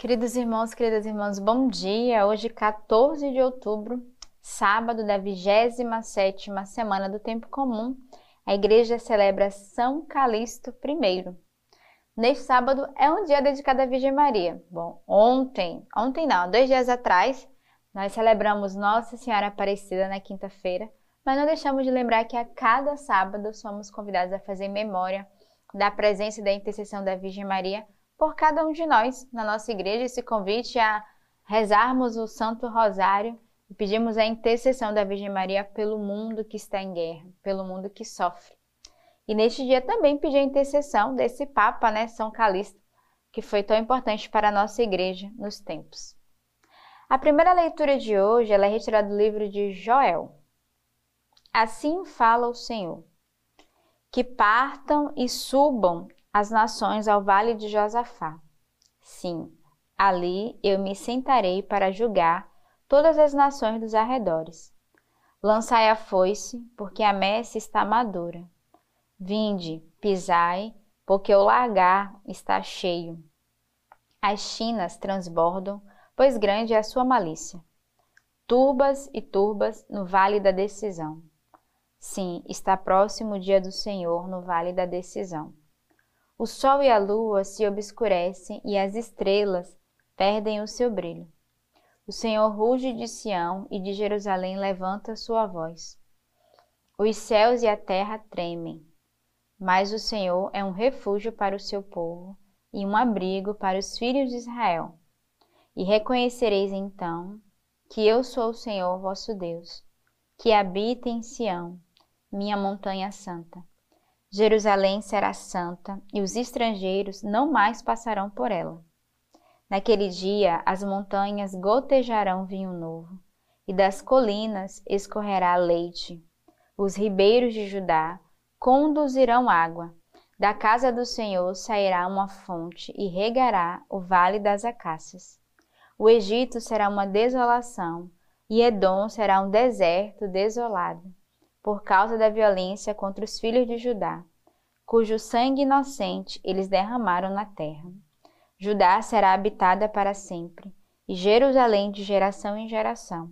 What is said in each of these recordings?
Queridos irmãos, queridas irmãs, bom dia. Hoje, 14 de outubro, sábado da 27ª semana do Tempo Comum, a igreja celebra São Calixto I. Neste sábado é um dia dedicado à Virgem Maria. Bom, ontem, ontem não, dois dias atrás, nós celebramos Nossa Senhora Aparecida na quinta-feira, mas não deixamos de lembrar que a cada sábado somos convidados a fazer memória da presença e da intercessão da Virgem Maria por cada um de nós na nossa igreja esse convite a rezarmos o Santo Rosário e pedimos a intercessão da Virgem Maria pelo mundo que está em guerra, pelo mundo que sofre. E neste dia também pedir a intercessão desse Papa, né, São Calixto, que foi tão importante para a nossa igreja nos tempos. A primeira leitura de hoje ela é retirada do livro de Joel. Assim fala o Senhor: que partam e subam as nações ao vale de Josafá. Sim, ali eu me sentarei para julgar todas as nações dos arredores. Lançai a foice, porque a messe está madura. Vinde, pisai, porque o lagar está cheio. As chinas transbordam, pois grande é a sua malícia. Turbas e turbas no vale da decisão. Sim, está próximo o dia do Senhor no vale da decisão. O sol e a lua se obscurecem e as estrelas perdem o seu brilho. O Senhor ruge de Sião e de Jerusalém levanta sua voz. Os céus e a terra tremem, mas o Senhor é um refúgio para o seu povo e um abrigo para os filhos de Israel. E reconhecereis então que eu sou o Senhor vosso Deus, que habita em Sião, minha montanha santa. Jerusalém será santa e os estrangeiros não mais passarão por ela. Naquele dia as montanhas gotejarão vinho novo, e das colinas escorrerá leite. Os ribeiros de Judá conduzirão água. Da casa do Senhor sairá uma fonte e regará o vale das acácias. O Egito será uma desolação, e Edom será um deserto desolado por causa da violência contra os filhos de Judá, cujo sangue inocente eles derramaram na terra. Judá será habitada para sempre, e Jerusalém de geração em geração.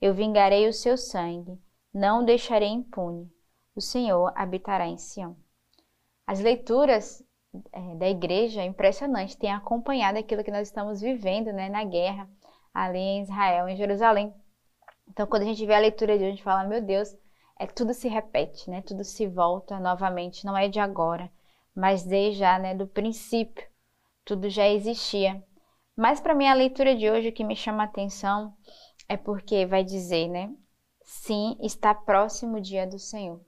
Eu vingarei o seu sangue, não o deixarei impune. O Senhor habitará em Sião. As leituras é, da igreja, é impressionante, têm acompanhado aquilo que nós estamos vivendo né, na guerra ali em Israel, em Jerusalém. Então, quando a gente vê a leitura de hoje, a gente fala, meu Deus, é tudo se repete, né? Tudo se volta novamente, não é de agora, mas desde já, né, do princípio, tudo já existia. Mas para mim a leitura de hoje o que me chama a atenção é porque vai dizer, né? Sim, está próximo o dia do Senhor.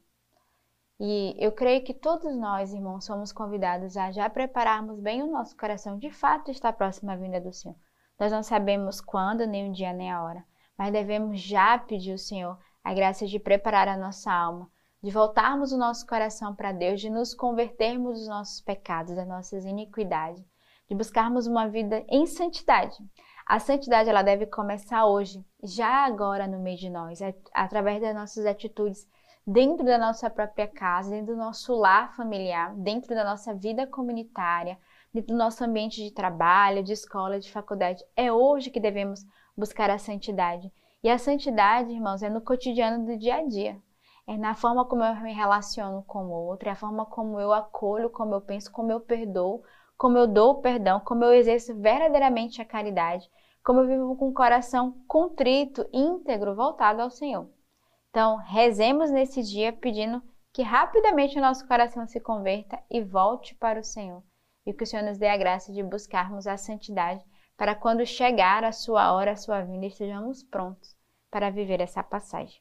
E eu creio que todos nós, irmãos, somos convidados a já prepararmos bem o nosso coração. De fato, está próximo a vinda do Senhor. Nós não sabemos quando, nem o dia, nem a hora, mas devemos já pedir ao Senhor a graça de preparar a nossa alma, de voltarmos o nosso coração para Deus, de nos convertermos dos nossos pecados, das nossas iniquidades, de buscarmos uma vida em santidade. A santidade ela deve começar hoje, já agora no meio de nós, através das nossas atitudes dentro da nossa própria casa, dentro do nosso lar familiar, dentro da nossa vida comunitária, dentro do nosso ambiente de trabalho, de escola, de faculdade. É hoje que devemos buscar a santidade. E a santidade, irmãos, é no cotidiano do dia a dia. É na forma como eu me relaciono com o outro, é a forma como eu acolho, como eu penso, como eu perdoo, como eu dou o perdão, como eu exerço verdadeiramente a caridade, como eu vivo com o coração contrito, íntegro, voltado ao Senhor. Então, rezemos nesse dia pedindo que rapidamente o nosso coração se converta e volte para o Senhor. E que o Senhor nos dê a graça de buscarmos a santidade para quando chegar a sua hora, a sua vinda, estejamos prontos para viver essa passagem.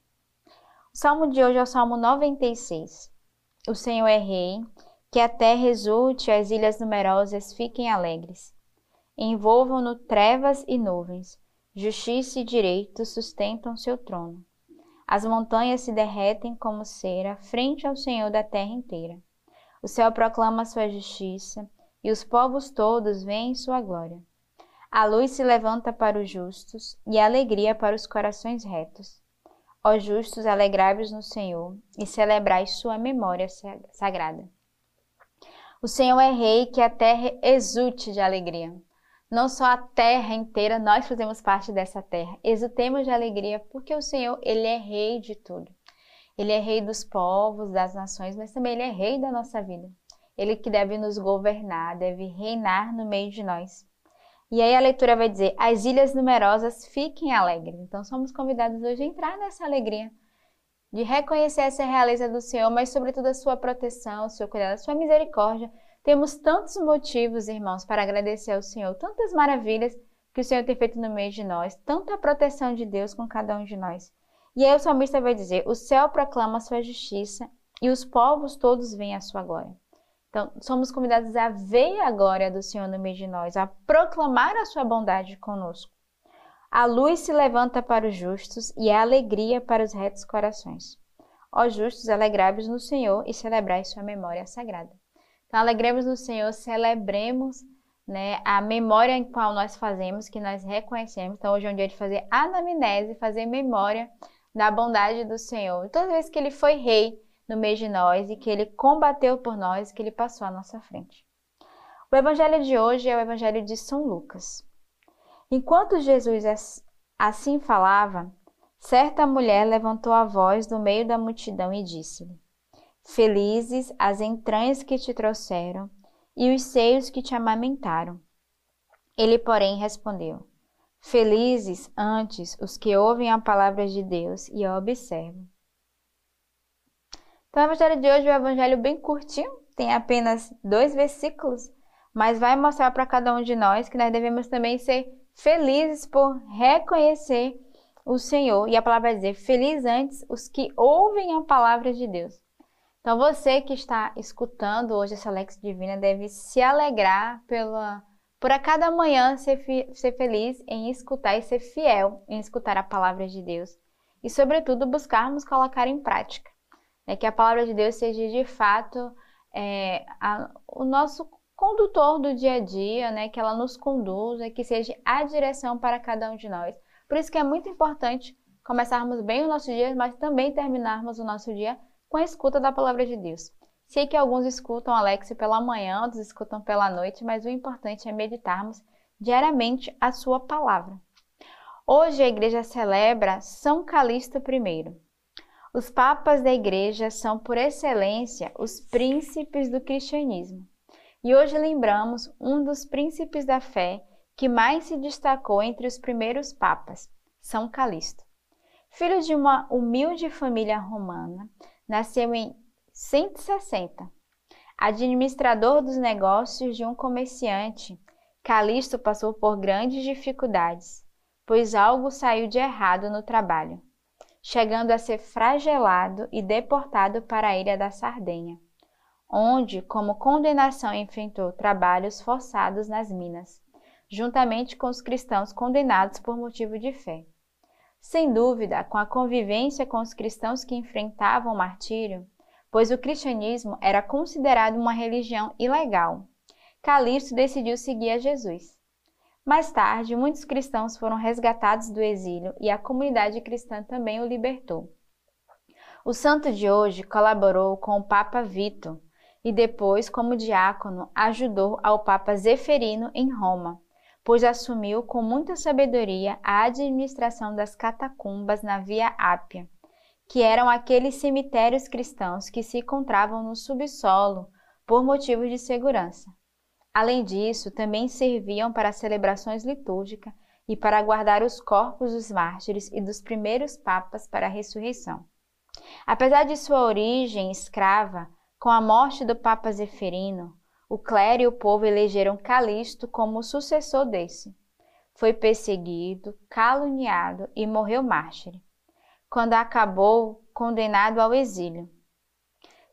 O salmo de hoje é o Salmo 96. O Senhor é Rei, que a terra exulte as ilhas numerosas fiquem alegres. Envolvam-no trevas e nuvens, justiça e direito sustentam seu trono. As montanhas se derretem como cera frente ao Senhor da terra inteira. O céu proclama sua justiça e os povos todos veem sua glória. A luz se levanta para os justos e a alegria para os corações retos. Ó justos, alegrai-vos no Senhor e celebrai sua memória sagrada. O Senhor é rei, que a terra exulte de alegria. não só a terra inteira, nós fazemos parte dessa terra. Exultemos de alegria, porque o Senhor, Ele é rei de tudo. Ele é rei dos povos, das nações, mas também Ele é rei da nossa vida. Ele que deve nos governar, deve reinar no meio de nós. E aí a leitura vai dizer: as ilhas numerosas fiquem alegres. Então somos convidados hoje a entrar nessa alegria, de reconhecer essa realeza do Senhor, mas sobretudo a sua proteção, o seu cuidado, a sua misericórdia. Temos tantos motivos, irmãos, para agradecer ao Senhor, tantas maravilhas que o Senhor tem feito no meio de nós, tanta proteção de Deus com cada um de nós. E aí o salmista vai dizer: O céu proclama a sua justiça e os povos todos veem a sua glória. Então, somos convidados a ver a glória do Senhor no meio de nós, a proclamar a sua bondade conosco. A luz se levanta para os justos e a alegria para os retos corações. Ó justos, alegrai-vos no Senhor e celebrai sua memória sagrada. Então, alegremos no Senhor, celebremos né, a memória em qual nós fazemos, que nós reconhecemos. Então, hoje é um dia de fazer anamnese, fazer memória da bondade do Senhor. Toda vez que ele foi rei, no meio de nós e que ele combateu por nós, que ele passou à nossa frente. O evangelho de hoje é o evangelho de São Lucas. Enquanto Jesus assim falava, certa mulher levantou a voz do meio da multidão e disse-lhe: Felizes as entranhas que te trouxeram e os seios que te amamentaram. Ele, porém, respondeu: Felizes antes os que ouvem a palavra de Deus e a observam. Então, o evangelho de hoje é um evangelho bem curtinho, tem apenas dois versículos, mas vai mostrar para cada um de nós que nós devemos também ser felizes por reconhecer o Senhor. E a palavra vai dizer: Feliz antes os que ouvem a palavra de Deus. Então, você que está escutando hoje essa Lex Divina deve se alegrar pela, por a cada manhã ser, ser feliz em escutar e ser fiel em escutar a palavra de Deus. E, sobretudo, buscarmos colocar em prática é que a palavra de Deus seja de fato é, a, o nosso condutor do dia a dia, né? Que ela nos conduza, que seja a direção para cada um de nós. Por isso que é muito importante começarmos bem o nosso dia, mas também terminarmos o nosso dia com a escuta da palavra de Deus. Sei que alguns escutam Alex pela manhã, outros escutam pela noite, mas o importante é meditarmos diariamente a sua palavra. Hoje a igreja celebra São Calixto I. Os papas da Igreja são, por excelência, os príncipes do cristianismo. E hoje lembramos um dos príncipes da fé que mais se destacou entre os primeiros papas, São Calixto. Filho de uma humilde família romana, nasceu em 160. Administrador dos negócios de um comerciante, Calixto passou por grandes dificuldades, pois algo saiu de errado no trabalho chegando a ser fragelado e deportado para a ilha da Sardenha, onde, como condenação, enfrentou trabalhos forçados nas minas, juntamente com os cristãos condenados por motivo de fé. Sem dúvida, com a convivência com os cristãos que enfrentavam o martírio, pois o cristianismo era considerado uma religião ilegal, Calixto decidiu seguir a Jesus. Mais tarde, muitos cristãos foram resgatados do exílio e a comunidade cristã também o libertou. O santo de hoje colaborou com o Papa Vito e depois, como diácono, ajudou ao Papa Zeferino em Roma, pois assumiu com muita sabedoria a administração das catacumbas na Via Ápia, que eram aqueles cemitérios cristãos que se encontravam no subsolo por motivos de segurança. Além disso, também serviam para celebrações litúrgicas e para guardar os corpos dos mártires e dos primeiros papas para a ressurreição. Apesar de sua origem escrava, com a morte do Papa Zeferino, o clero e o povo elegeram Calixto como sucessor desse. Foi perseguido, caluniado e morreu mártir. Quando acabou, condenado ao exílio.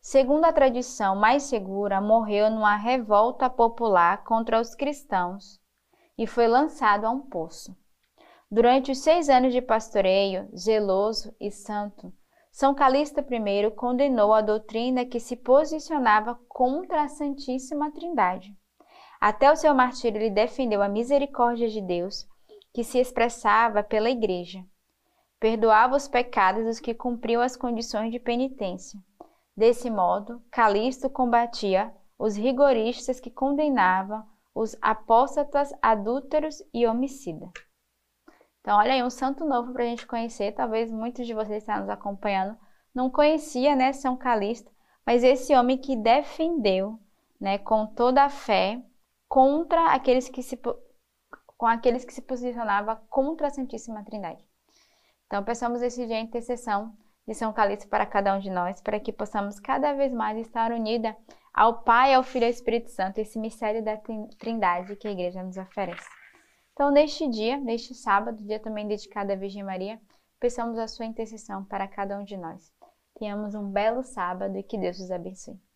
Segundo a tradição mais segura, morreu numa revolta popular contra os cristãos e foi lançado a um poço. Durante os seis anos de pastoreio, zeloso e santo, São Calixto I condenou a doutrina que se posicionava contra a Santíssima Trindade. Até o seu martírio, ele defendeu a misericórdia de Deus, que se expressava pela Igreja. Perdoava os pecados dos que cumpriam as condições de penitência Desse modo, Calixto combatia os rigoristas que condenavam os apóstatas, adúlteros e homicida. Então, olha aí, um santo novo para a gente conhecer. Talvez muitos de vocês estão nos acompanhando não conhecia, né, São Calixto, mas esse homem que defendeu, né, com toda a fé contra aqueles que se com aqueles que se posicionava contra a Santíssima Trindade. Então, peçamos esse dia a intercessão de São Calixto para cada um de nós, para que possamos cada vez mais estar unida ao Pai, ao Filho e ao Espírito Santo, esse mistério da Trindade que a Igreja nos oferece. Então, neste dia, neste sábado, dia também dedicado à Virgem Maria, peçamos a sua intercessão para cada um de nós. Tenhamos um belo sábado e que Deus os abençoe.